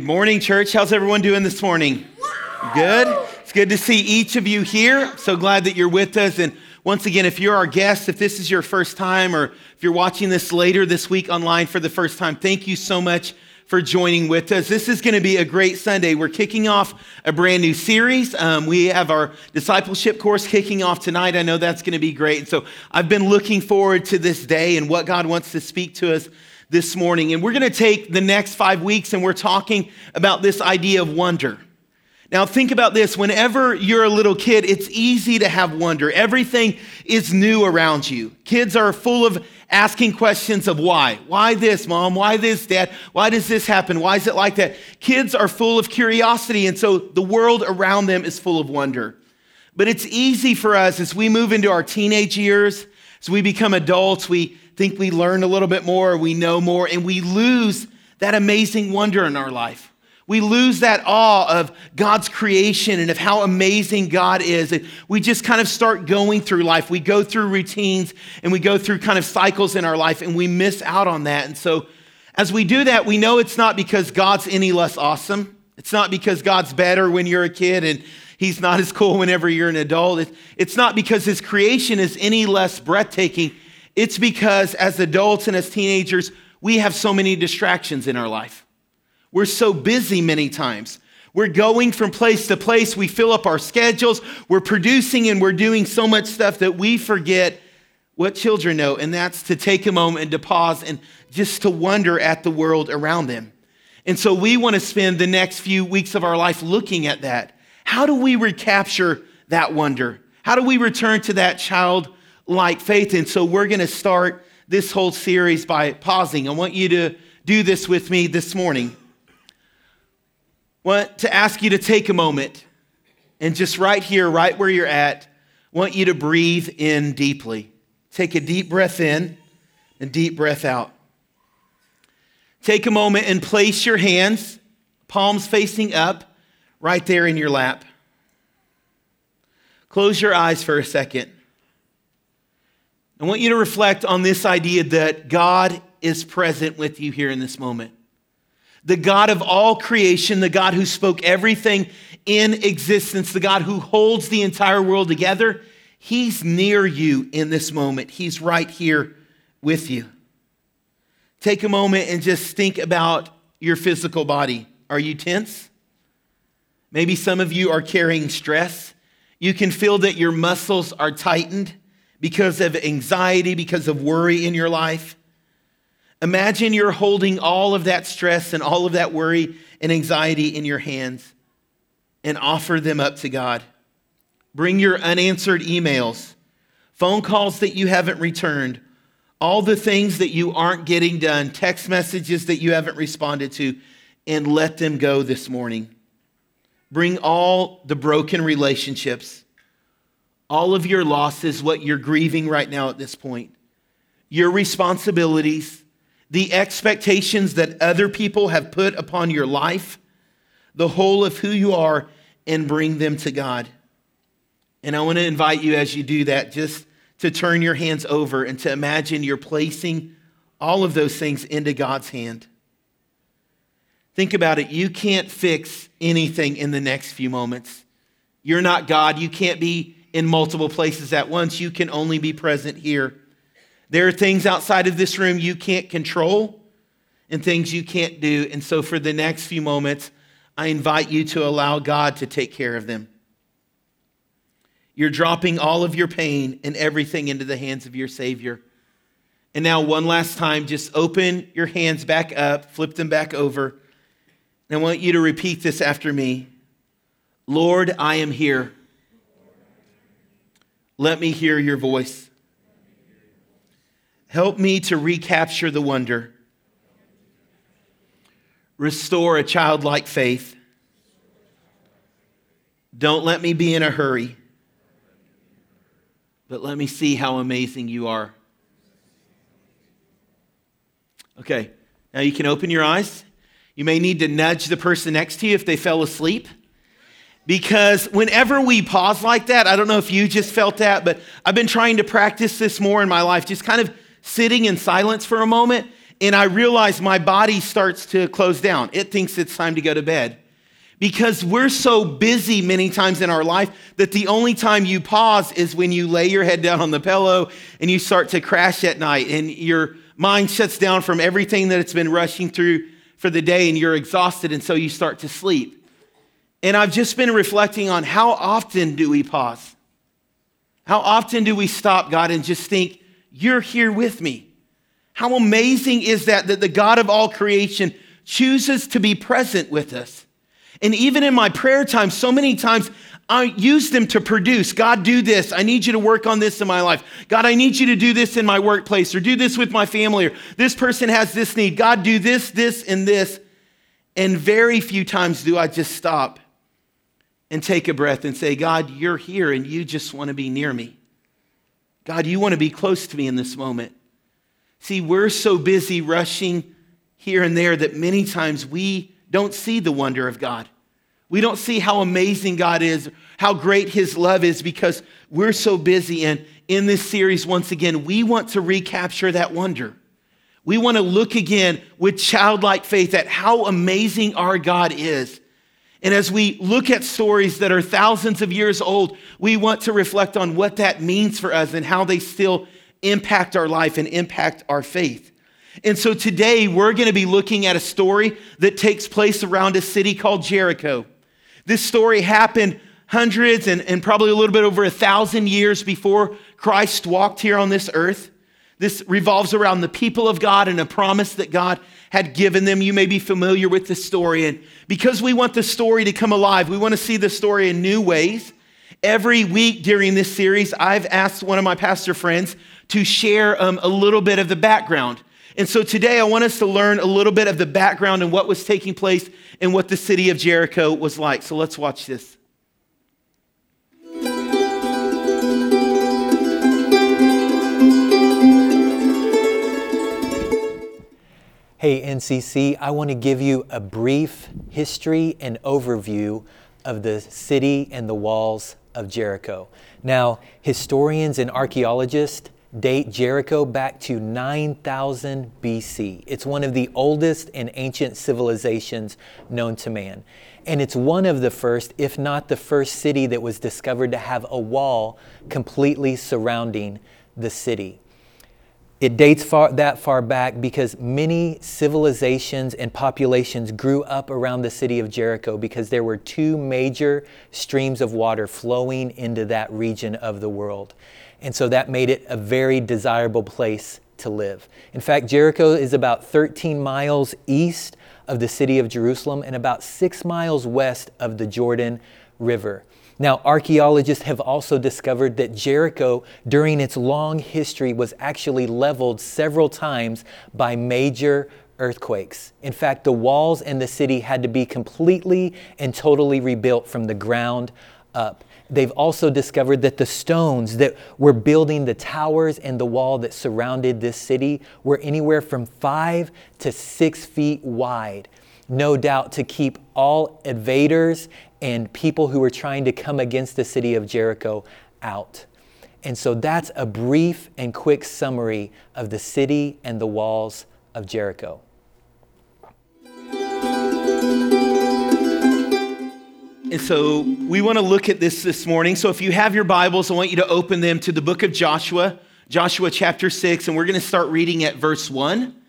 Good morning, church. How's everyone doing this morning? Good. It's good to see each of you here. So glad that you're with us. And once again, if you're our guest, if this is your first time, or if you're watching this later this week online for the first time, thank you so much for joining with us. This is going to be a great Sunday. We're kicking off a brand new series. Um, we have our discipleship course kicking off tonight. I know that's going to be great. And so I've been looking forward to this day and what God wants to speak to us this morning. And we're going to take the next five weeks and we're talking about this idea of wonder. Now, think about this. Whenever you're a little kid, it's easy to have wonder. Everything is new around you. Kids are full of asking questions of why. Why this, mom? Why this, dad? Why does this happen? Why is it like that? Kids are full of curiosity, and so the world around them is full of wonder. But it's easy for us as we move into our teenage years, as we become adults, we think we learn a little bit more, we know more, and we lose that amazing wonder in our life. We lose that awe of God's creation and of how amazing God is. And we just kind of start going through life. We go through routines and we go through kind of cycles in our life and we miss out on that. And so, as we do that, we know it's not because God's any less awesome. It's not because God's better when you're a kid and he's not as cool whenever you're an adult. It's not because his creation is any less breathtaking. It's because as adults and as teenagers, we have so many distractions in our life. We're so busy many times. We're going from place to place. We fill up our schedules. We're producing and we're doing so much stuff that we forget what children know, and that's to take a moment to pause and just to wonder at the world around them. And so we want to spend the next few weeks of our life looking at that. How do we recapture that wonder? How do we return to that child like faith. And so we're going to start this whole series by pausing. I want you to do this with me this morning. I want to ask you to take a moment and just right here, right where you're at, I want you to breathe in deeply. Take a deep breath in and deep breath out. Take a moment and place your hands, palms facing up, right there in your lap. Close your eyes for a second. I want you to reflect on this idea that God is present with you here in this moment. The God of all creation, the God who spoke everything in existence, the God who holds the entire world together, He's near you in this moment. He's right here with you. Take a moment and just think about your physical body. Are you tense? Maybe some of you are carrying stress. You can feel that your muscles are tightened because of anxiety, because of worry in your life. Imagine you're holding all of that stress and all of that worry and anxiety in your hands and offer them up to God. Bring your unanswered emails, phone calls that you haven't returned, all the things that you aren't getting done, text messages that you haven't responded to, and let them go this morning. Bring all the broken relationships all of your losses, what you're grieving right now at this point, your responsibilities, the expectations that other people have put upon your life, the whole of who you are, and bring them to God. And I want to invite you as you do that just to turn your hands over and to imagine you're placing all of those things into God's hand. Think about it. You can't fix anything in the next few moments. You're not God. You can't be in multiple places at once. You can only be present here. There are things outside of this room you can't control and things you can't do. And so, for the next few moments, I invite you to allow God to take care of them. You're dropping all of your pain and everything into the hands of your Savior. And now, one last time, just open your hands back up, flip them back over. And I want you to repeat this after me Lord, I am here. Let me hear your voice. Help me to recapture the wonder. Restore a childlike faith. Don't let me be in a hurry, but let me see how amazing you are. Okay, now you can open your eyes. You may need to nudge the person next to you if they fell asleep. Because whenever we pause like that, I don't know if you just felt that, but I've been trying to practice this more in my life, just kind of sitting in silence for a moment and I realize my body starts to close down. It thinks it's time to go to bed. Because we're so busy many times in our life that the only time you pause is when you lay your head down on the pillow and you start to crash at night and your mind shuts down from everything that it's been rushing through for the day and you're exhausted and so you start to sleep. And I've just been reflecting on how often do we pause? How often do we stop, God, and just think, You're here with me? How amazing is that that the God of all creation chooses to be present with us? And even in my prayer time, so many times I use them to produce. God, do this. I need you to work on this in my life. God, I need you to do this in my workplace or do this with my family or this person has this need. God, do this, this, and this. And very few times do I just stop and take a breath and say, God, you're here and you just want to be near me. God, you want to be close to me in this moment. See, we're so busy rushing here and there that many times we don't see the wonder of God. We don't see how amazing God is, how great His love is, because we're so busy. And in this series, once again, we want to recapture that wonder. We want to look again with childlike faith at how amazing our God is. And as we look at stories that are thousands of years old, we want to reflect on what that means for us and how they still impact our life and impact our faith. And so today we're going to be looking at a story that takes place around a city called Jericho. This story happened hundreds and, and probably a little bit over a thousand years before Christ walked here on this earth. This revolves around the people of God and a promise that God had given them. You may be familiar with the story. And because we want the story to come alive, we want to see the story in new ways. Every week during this series, I've asked one of my pastor friends to share um, a little bit of the background. And so today I want us to learn a little bit of the background and what was taking place and what the city of Jericho was like. So let's watch this. Hey, NCC, I want to give you a brief history and overview of the city and the walls of Jericho. Now, historians and archaeologists date Jericho back to 9000 BC. It's one of the oldest and ancient civilizations known to man. And it's one of the first, if not the first city that was discovered to have a wall completely surrounding the city. It dates far, that far back because many civilizations and populations grew up around the city of Jericho because there were two major streams of water flowing into that region of the world. And so that made it a very desirable place to live. In fact, Jericho is about 13 miles east of the city of Jerusalem and about six miles west of the Jordan River. Now, archaeologists have also discovered that Jericho, during its long history, was actually leveled several times by major earthquakes. In fact, the walls and the city had to be completely and totally rebuilt from the ground up. They've also discovered that the stones that were building the towers and the wall that surrounded this city were anywhere from five to six feet wide. No doubt to keep all invaders and people who were trying to come against the city of Jericho out. And so that's a brief and quick summary of the city and the walls of Jericho. And so we want to look at this this morning. So if you have your Bibles, I want you to open them to the book of Joshua, Joshua chapter 6, and we're going to start reading at verse 1.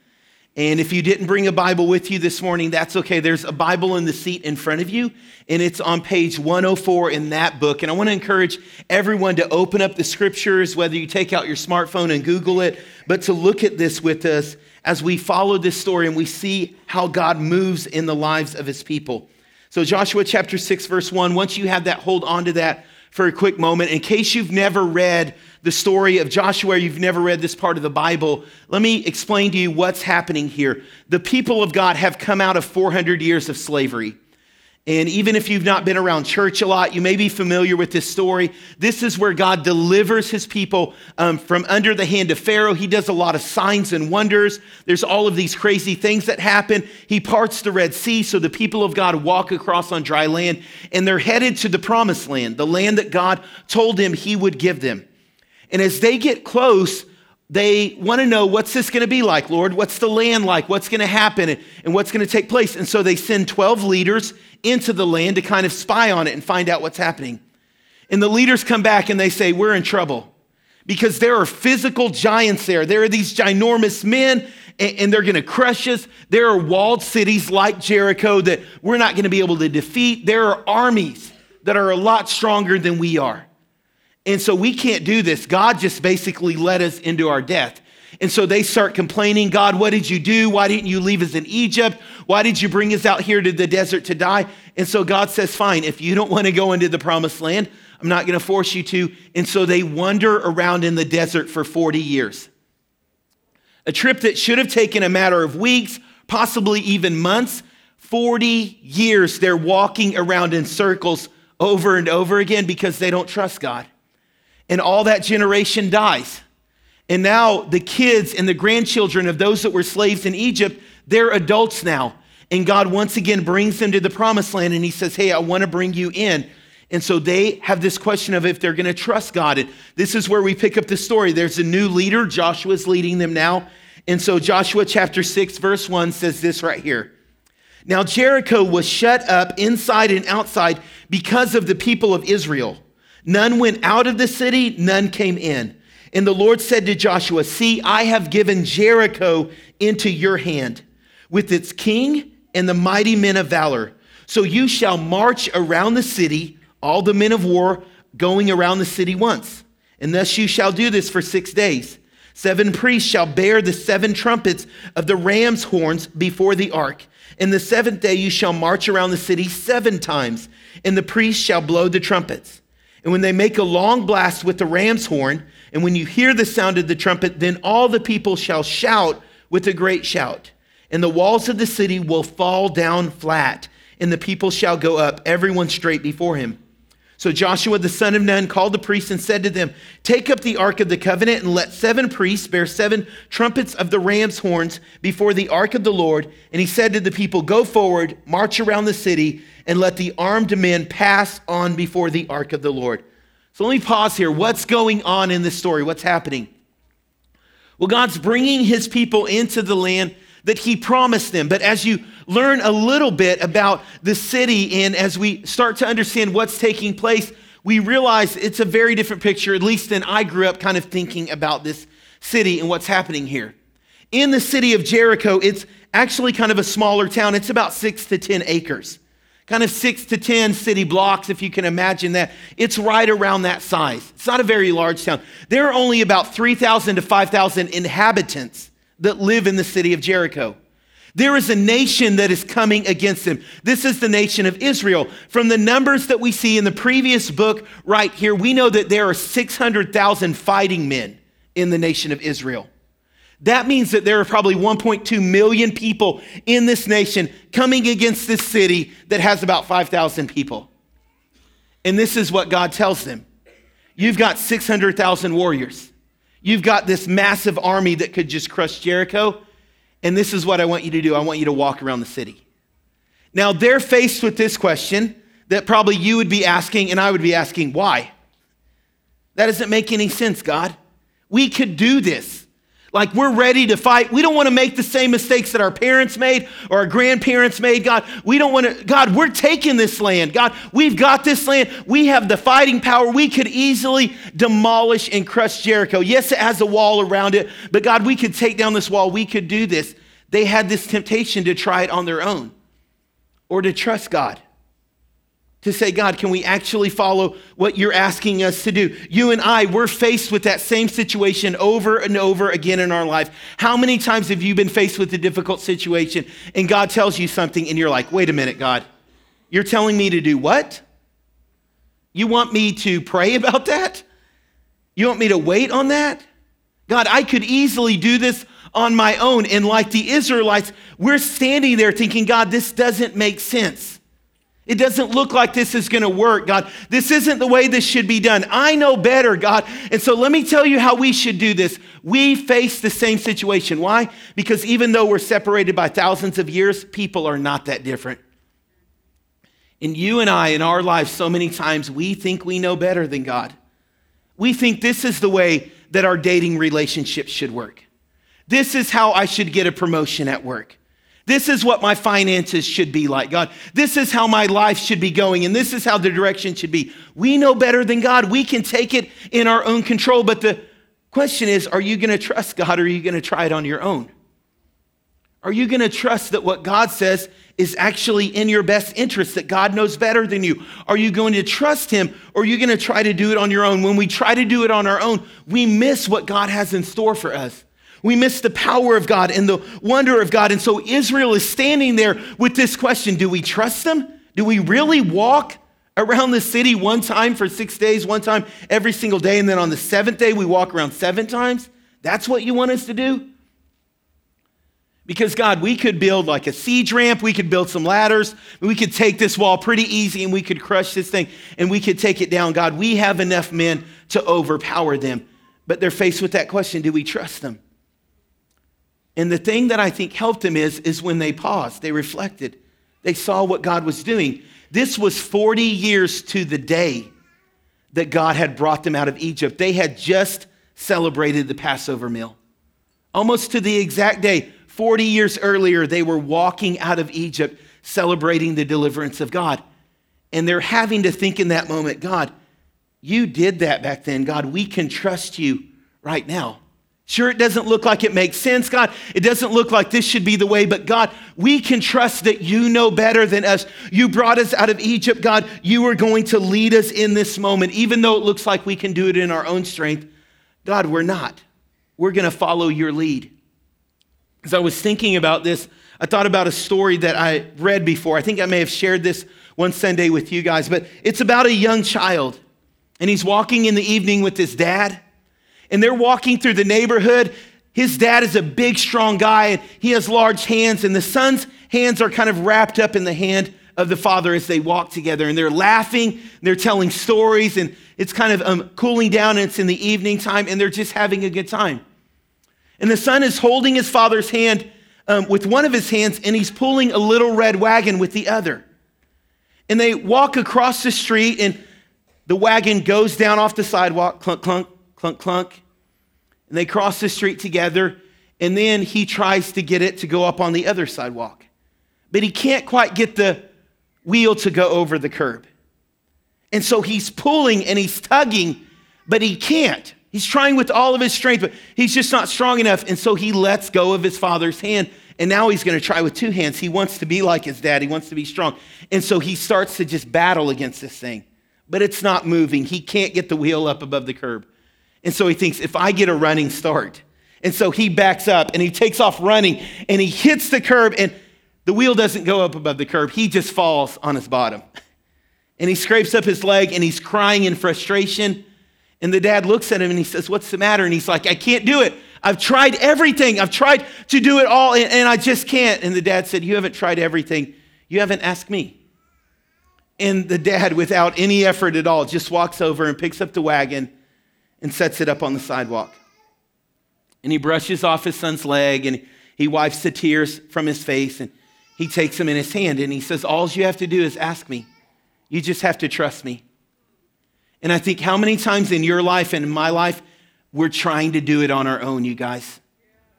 And if you didn't bring a Bible with you this morning, that's okay. There's a Bible in the seat in front of you, and it's on page 104 in that book. And I want to encourage everyone to open up the scriptures, whether you take out your smartphone and Google it, but to look at this with us as we follow this story and we see how God moves in the lives of his people. So, Joshua chapter 6, verse 1, once you have that, hold on to that for a quick moment. In case you've never read the story of Joshua, you've never read this part of the Bible, let me explain to you what's happening here. The people of God have come out of 400 years of slavery. And even if you've not been around church a lot, you may be familiar with this story. This is where God delivers his people um, from under the hand of Pharaoh. He does a lot of signs and wonders. There's all of these crazy things that happen. He parts the Red Sea so the people of God walk across on dry land, and they're headed to the promised land, the land that God told them he would give them. And as they get close, they want to know what's this going to be like, Lord? What's the land like? What's going to happen and, and what's going to take place? And so they send 12 leaders into the land to kind of spy on it and find out what's happening. And the leaders come back and they say, We're in trouble because there are physical giants there. There are these ginormous men and they're going to crush us. There are walled cities like Jericho that we're not going to be able to defeat. There are armies that are a lot stronger than we are. And so we can't do this. God just basically led us into our death. And so they start complaining God, what did you do? Why didn't you leave us in Egypt? Why did you bring us out here to the desert to die? And so God says, Fine, if you don't want to go into the promised land, I'm not going to force you to. And so they wander around in the desert for 40 years. A trip that should have taken a matter of weeks, possibly even months. 40 years they're walking around in circles over and over again because they don't trust God. And all that generation dies. And now the kids and the grandchildren of those that were slaves in Egypt, they're adults now. And God once again brings them to the promised land and he says, Hey, I want to bring you in. And so they have this question of if they're going to trust God. And this is where we pick up the story. There's a new leader. Joshua's leading them now. And so Joshua chapter 6, verse 1 says this right here. Now Jericho was shut up inside and outside because of the people of Israel. None went out of the city, none came in. And the Lord said to Joshua, See, I have given Jericho into your hand with its king and the mighty men of valor. So you shall march around the city all the men of war going around the city once. And thus you shall do this for six days. Seven priests shall bear the seven trumpets of the ram's horns before the ark. In the seventh day you shall march around the city seven times, and the priests shall blow the trumpets. And when they make a long blast with the ram's horn, and when you hear the sound of the trumpet, then all the people shall shout with a great shout. And the walls of the city will fall down flat, and the people shall go up, everyone straight before him. So Joshua the son of Nun called the priests and said to them, Take up the ark of the covenant and let seven priests bear seven trumpets of the ram's horns before the ark of the Lord. And he said to the people, Go forward, march around the city, and let the armed men pass on before the ark of the Lord. So let me pause here. What's going on in this story? What's happening? Well, God's bringing his people into the land that he promised them. But as you learn a little bit about the city and as we start to understand what's taking place, we realize it's a very different picture, at least than I grew up kind of thinking about this city and what's happening here. In the city of Jericho, it's actually kind of a smaller town. It's about six to 10 acres, kind of six to 10 city blocks, if you can imagine that. It's right around that size. It's not a very large town. There are only about 3,000 to 5,000 inhabitants that live in the city of Jericho. There is a nation that is coming against them. This is the nation of Israel. From the numbers that we see in the previous book right here, we know that there are 600,000 fighting men in the nation of Israel. That means that there are probably 1.2 million people in this nation coming against this city that has about 5,000 people. And this is what God tells them You've got 600,000 warriors. You've got this massive army that could just crush Jericho. And this is what I want you to do I want you to walk around the city. Now, they're faced with this question that probably you would be asking, and I would be asking, why? That doesn't make any sense, God. We could do this. Like we're ready to fight. We don't want to make the same mistakes that our parents made or our grandparents made. God, we don't want to, God, we're taking this land. God, we've got this land. We have the fighting power. We could easily demolish and crush Jericho. Yes, it has a wall around it, but God, we could take down this wall. We could do this. They had this temptation to try it on their own or to trust God to say, God, can we actually follow what you're asking us to do? You and I, we're faced with that same situation over and over again in our life. How many times have you been faced with a difficult situation and God tells you something and you're like, wait a minute, God, you're telling me to do what? You want me to pray about that? You want me to wait on that? God, I could easily do this on my own. And like the Israelites, we're standing there thinking, God, this doesn't make sense. It doesn't look like this is going to work, God. This isn't the way this should be done. I know better, God. And so let me tell you how we should do this. We face the same situation. Why? Because even though we're separated by thousands of years, people are not that different. And you and I, in our lives, so many times, we think we know better than God. We think this is the way that our dating relationship should work. This is how I should get a promotion at work. This is what my finances should be like, God. This is how my life should be going, and this is how the direction should be. We know better than God. We can take it in our own control, but the question is are you going to trust God or are you going to try it on your own? Are you going to trust that what God says is actually in your best interest, that God knows better than you? Are you going to trust Him or are you going to try to do it on your own? When we try to do it on our own, we miss what God has in store for us. We miss the power of God and the wonder of God. And so Israel is standing there with this question Do we trust Him? Do we really walk around the city one time for six days, one time every single day, and then on the seventh day we walk around seven times? That's what you want us to do? Because, God, we could build like a siege ramp, we could build some ladders, we could take this wall pretty easy and we could crush this thing and we could take it down. God, we have enough men to overpower them. But they're faced with that question do we trust them? And the thing that I think helped them is, is when they paused, they reflected, they saw what God was doing. This was 40 years to the day that God had brought them out of Egypt. They had just celebrated the Passover meal. Almost to the exact day, 40 years earlier, they were walking out of Egypt celebrating the deliverance of God. And they're having to think in that moment God, you did that back then. God, we can trust you right now. Sure, it doesn't look like it makes sense, God. It doesn't look like this should be the way, but God, we can trust that you know better than us. You brought us out of Egypt, God. You are going to lead us in this moment, even though it looks like we can do it in our own strength. God, we're not. We're going to follow your lead. As I was thinking about this, I thought about a story that I read before. I think I may have shared this one Sunday with you guys, but it's about a young child. And he's walking in the evening with his dad. And they're walking through the neighborhood. His dad is a big, strong guy, and he has large hands. And the son's hands are kind of wrapped up in the hand of the father as they walk together. And they're laughing, they're telling stories, and it's kind of um, cooling down. And it's in the evening time, and they're just having a good time. And the son is holding his father's hand um, with one of his hands, and he's pulling a little red wagon with the other. And they walk across the street, and the wagon goes down off the sidewalk, clunk, clunk, clunk, clunk. And they cross the street together, and then he tries to get it to go up on the other sidewalk. But he can't quite get the wheel to go over the curb. And so he's pulling and he's tugging, but he can't. He's trying with all of his strength, but he's just not strong enough. And so he lets go of his father's hand. And now he's going to try with two hands. He wants to be like his dad, he wants to be strong. And so he starts to just battle against this thing, but it's not moving. He can't get the wheel up above the curb. And so he thinks, if I get a running start. And so he backs up and he takes off running and he hits the curb and the wheel doesn't go up above the curb. He just falls on his bottom. And he scrapes up his leg and he's crying in frustration. And the dad looks at him and he says, What's the matter? And he's like, I can't do it. I've tried everything. I've tried to do it all and, and I just can't. And the dad said, You haven't tried everything. You haven't asked me. And the dad, without any effort at all, just walks over and picks up the wagon and sets it up on the sidewalk. And he brushes off his son's leg and he wipes the tears from his face and he takes him in his hand and he says, All you have to do is ask me. You just have to trust me. And I think how many times in your life and in my life, we're trying to do it on our own, you guys.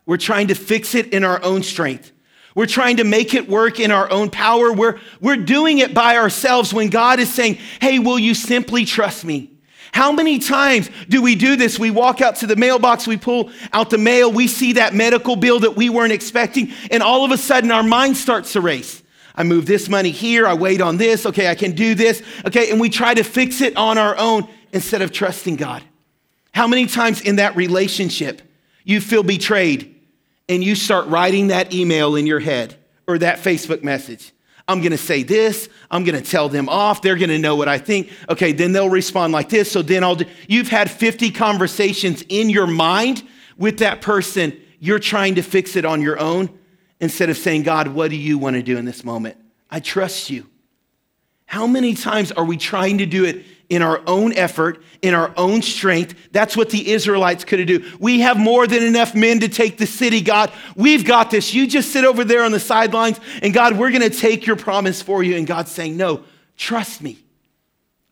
We're trying to fix it in our own strength. We're trying to make it work in our own power. We're, we're doing it by ourselves when God is saying, Hey, will you simply trust me? How many times do we do this? We walk out to the mailbox, we pull out the mail, we see that medical bill that we weren't expecting, and all of a sudden our mind starts to race. I move this money here, I wait on this, okay, I can do this, okay, and we try to fix it on our own instead of trusting God. How many times in that relationship you feel betrayed and you start writing that email in your head or that Facebook message? I'm going to say this. I'm going to tell them off. They're going to know what I think. Okay, then they'll respond like this. So then I'll do. You've had 50 conversations in your mind with that person. You're trying to fix it on your own instead of saying, God, what do you want to do in this moment? I trust you. How many times are we trying to do it in our own effort, in our own strength? That's what the Israelites could have do. We have more than enough men to take the city, God. We've got this. You just sit over there on the sidelines, and God, we're going to take your promise for you. And God's saying, No, trust me.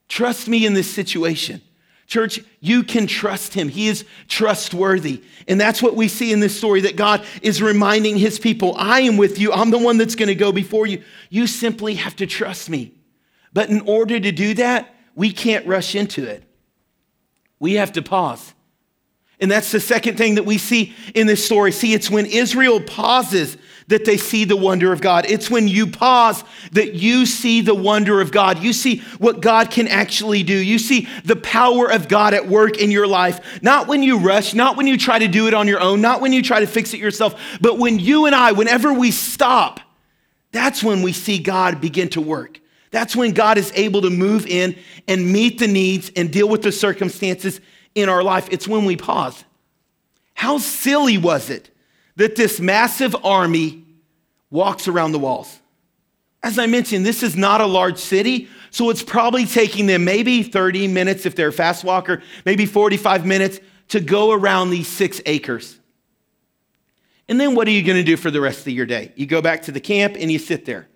Trust me in this situation. Church, you can trust him. He is trustworthy. And that's what we see in this story that God is reminding his people I am with you. I'm the one that's going to go before you. You simply have to trust me. But in order to do that, we can't rush into it. We have to pause. And that's the second thing that we see in this story. See, it's when Israel pauses that they see the wonder of God. It's when you pause that you see the wonder of God. You see what God can actually do. You see the power of God at work in your life. Not when you rush, not when you try to do it on your own, not when you try to fix it yourself, but when you and I, whenever we stop, that's when we see God begin to work. That's when God is able to move in and meet the needs and deal with the circumstances in our life. It's when we pause. How silly was it that this massive army walks around the walls? As I mentioned, this is not a large city, so it's probably taking them maybe 30 minutes if they're a fast walker, maybe 45 minutes to go around these six acres. And then what are you going to do for the rest of your day? You go back to the camp and you sit there.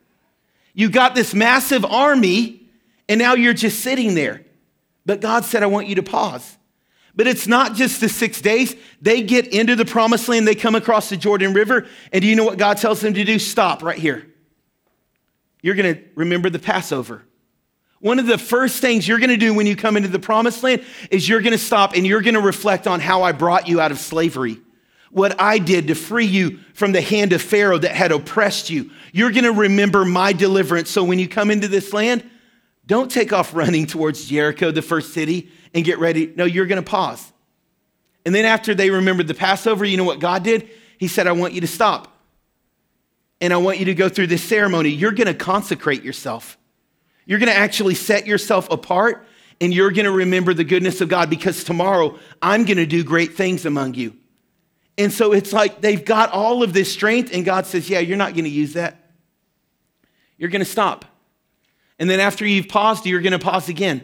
You got this massive army, and now you're just sitting there. But God said, I want you to pause. But it's not just the six days. They get into the promised land, they come across the Jordan River, and do you know what God tells them to do? Stop right here. You're going to remember the Passover. One of the first things you're going to do when you come into the promised land is you're going to stop and you're going to reflect on how I brought you out of slavery. What I did to free you from the hand of Pharaoh that had oppressed you. You're going to remember my deliverance. So when you come into this land, don't take off running towards Jericho, the first city and get ready. No, you're going to pause. And then after they remembered the Passover, you know what God did? He said, I want you to stop. And I want you to go through this ceremony. You're going to consecrate yourself. You're going to actually set yourself apart and you're going to remember the goodness of God because tomorrow I'm going to do great things among you. And so it's like they've got all of this strength, and God says, Yeah, you're not going to use that. You're going to stop. And then after you've paused, you're going to pause again.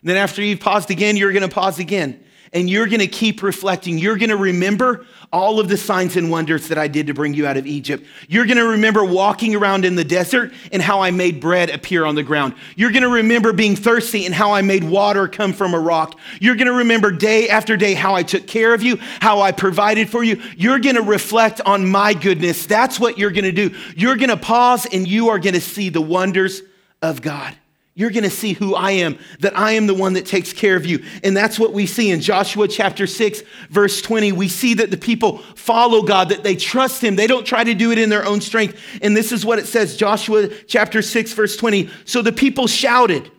And then after you've paused again, you're going to pause again. And you're going to keep reflecting. You're going to remember all of the signs and wonders that I did to bring you out of Egypt. You're going to remember walking around in the desert and how I made bread appear on the ground. You're going to remember being thirsty and how I made water come from a rock. You're going to remember day after day how I took care of you, how I provided for you. You're going to reflect on my goodness. That's what you're going to do. You're going to pause and you are going to see the wonders of God you're going to see who I am, that I am the one that takes care of you. And that's what we see in Joshua chapter 6, verse 20. We see that the people follow God, that they trust Him. They don't try to do it in their own strength. And this is what it says Joshua chapter 6, verse 20. So the people shouted.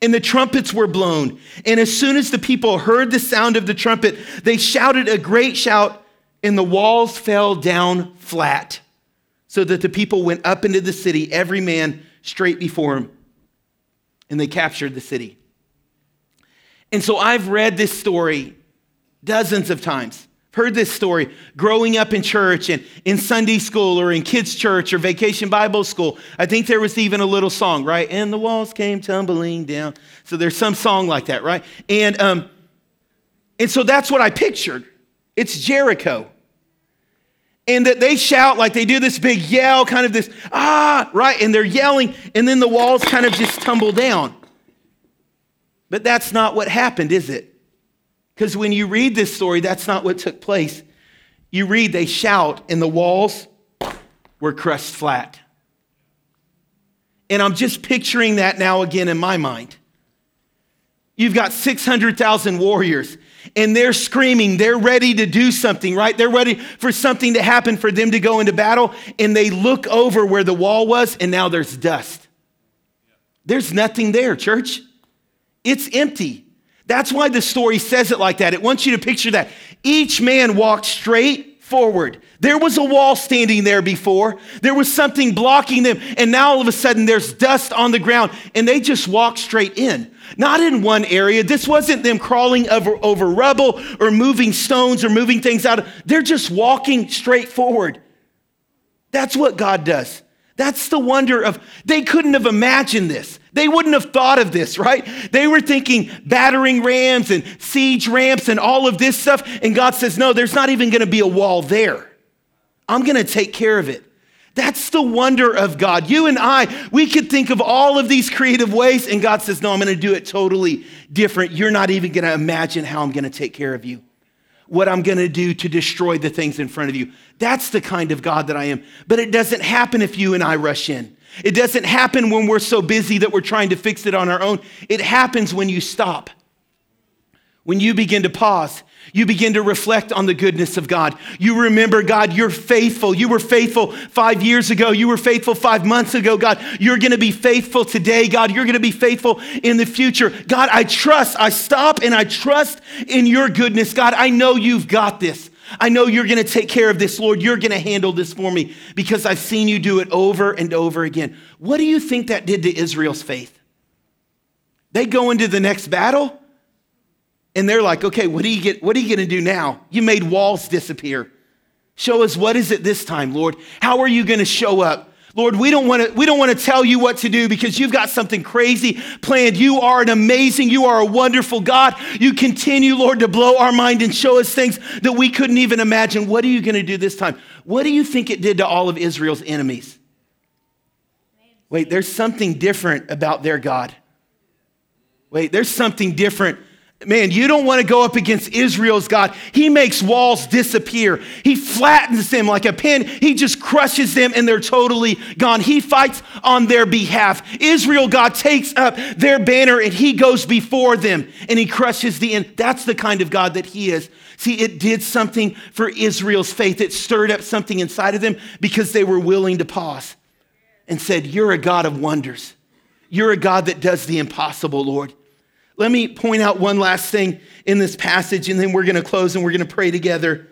And the trumpets were blown. And as soon as the people heard the sound of the trumpet, they shouted a great shout, and the walls fell down flat, so that the people went up into the city, every man straight before him and they captured the city. And so I've read this story dozens of times. I've heard this story growing up in church and in Sunday school or in kids' church or vacation Bible school. I think there was even a little song, right? And the walls came tumbling down. So there's some song like that, right? And, um, and so that's what I pictured. It's Jericho and that they shout like they do this big yell, kind of this, ah, right? And they're yelling, and then the walls kind of just tumble down. But that's not what happened, is it? Because when you read this story, that's not what took place. You read, they shout, and the walls were crushed flat. And I'm just picturing that now again in my mind. You've got 600,000 warriors and they're screaming. They're ready to do something, right? They're ready for something to happen for them to go into battle. And they look over where the wall was, and now there's dust. There's nothing there, church. It's empty. That's why the story says it like that. It wants you to picture that. Each man walked straight forward. There was a wall standing there before. There was something blocking them. And now all of a sudden there's dust on the ground and they just walk straight in. Not in one area. This wasn't them crawling over, over rubble or moving stones or moving things out. They're just walking straight forward. That's what God does. That's the wonder of, they couldn't have imagined this. They wouldn't have thought of this, right? They were thinking battering rams and siege ramps and all of this stuff. And God says, no, there's not even going to be a wall there. I'm going to take care of it. That's the wonder of God. You and I, we could think of all of these creative ways, and God says, No, I'm going to do it totally different. You're not even going to imagine how I'm going to take care of you, what I'm going to do to destroy the things in front of you. That's the kind of God that I am. But it doesn't happen if you and I rush in. It doesn't happen when we're so busy that we're trying to fix it on our own. It happens when you stop, when you begin to pause you begin to reflect on the goodness of God. You remember, God, you're faithful. You were faithful five years ago. You were faithful five months ago. God, you're going to be faithful today. God, you're going to be faithful in the future. God, I trust. I stop and I trust in your goodness. God, I know you've got this. I know you're going to take care of this, Lord. You're going to handle this for me because I've seen you do it over and over again. What do you think that did to Israel's faith? They go into the next battle and they're like, okay, what are you get, what are you to do now? You made walls disappear. Show us what is it this time, Lord? How are you to show up? Lord, we don't want to we don't want to tell you what to do because you've got something crazy planned. You are an amazing, you are a wonderful God. You continue, Lord, to blow our mind and show us things that we couldn't even imagine. What are you going to do this time? What do you think it did to all of Israel's enemies? Wait, there's something different about their God. Wait, there's something different Man, you don't want to go up against Israel's God. He makes walls disappear. He flattens them like a pin. He just crushes them and they're totally gone. He fights on their behalf. Israel, God takes up their banner and he goes before them and he crushes the end. That's the kind of God that he is. See, it did something for Israel's faith. It stirred up something inside of them because they were willing to pause and said, You're a God of wonders. You're a God that does the impossible, Lord. Let me point out one last thing in this passage, and then we're going to close and we're going to pray together.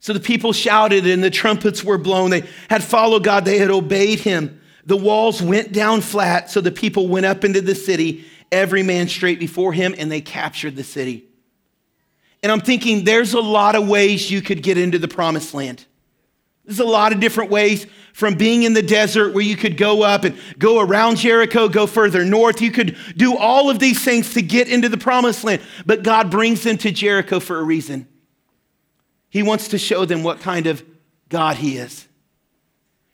So the people shouted, and the trumpets were blown. They had followed God, they had obeyed him. The walls went down flat, so the people went up into the city, every man straight before him, and they captured the city. And I'm thinking there's a lot of ways you could get into the promised land. There's a lot of different ways from being in the desert where you could go up and go around Jericho, go further north. You could do all of these things to get into the promised land. But God brings them to Jericho for a reason. He wants to show them what kind of God He is.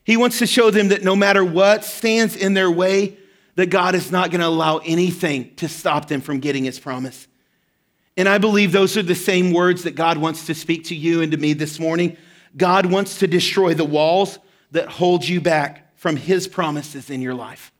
He wants to show them that no matter what stands in their way, that God is not going to allow anything to stop them from getting His promise. And I believe those are the same words that God wants to speak to you and to me this morning. God wants to destroy the walls that hold you back from his promises in your life.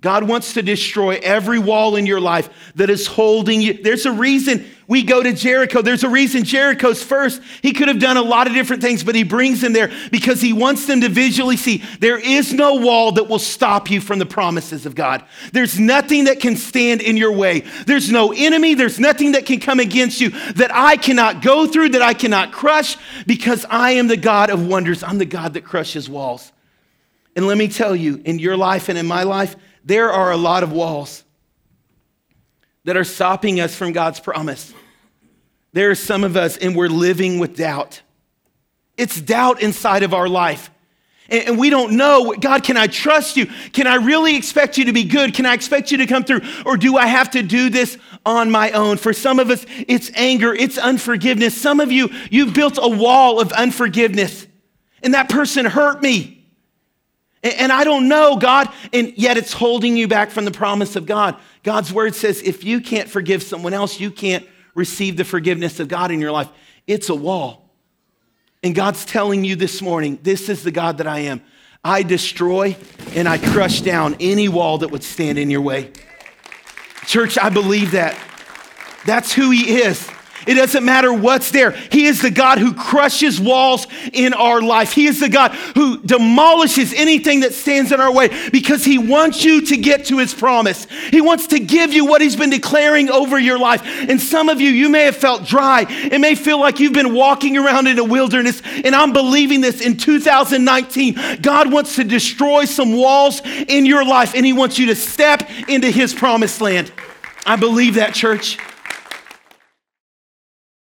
God wants to destroy every wall in your life that is holding you. There's a reason we go to Jericho. There's a reason Jericho's first. He could have done a lot of different things, but he brings them there because he wants them to visually see there is no wall that will stop you from the promises of God. There's nothing that can stand in your way. There's no enemy. There's nothing that can come against you that I cannot go through, that I cannot crush because I am the God of wonders. I'm the God that crushes walls. And let me tell you, in your life and in my life, there are a lot of walls that are stopping us from God's promise. There are some of us, and we're living with doubt. It's doubt inside of our life. And we don't know, God, can I trust you? Can I really expect you to be good? Can I expect you to come through? Or do I have to do this on my own? For some of us, it's anger, it's unforgiveness. Some of you, you've built a wall of unforgiveness, and that person hurt me. And I don't know, God, and yet it's holding you back from the promise of God. God's word says if you can't forgive someone else, you can't receive the forgiveness of God in your life. It's a wall. And God's telling you this morning, this is the God that I am. I destroy and I crush down any wall that would stand in your way. Church, I believe that. That's who He is. It doesn't matter what's there. He is the God who crushes walls in our life. He is the God who demolishes anything that stands in our way because He wants you to get to His promise. He wants to give you what He's been declaring over your life. And some of you, you may have felt dry. It may feel like you've been walking around in a wilderness. And I'm believing this in 2019. God wants to destroy some walls in your life and He wants you to step into His promised land. I believe that, church.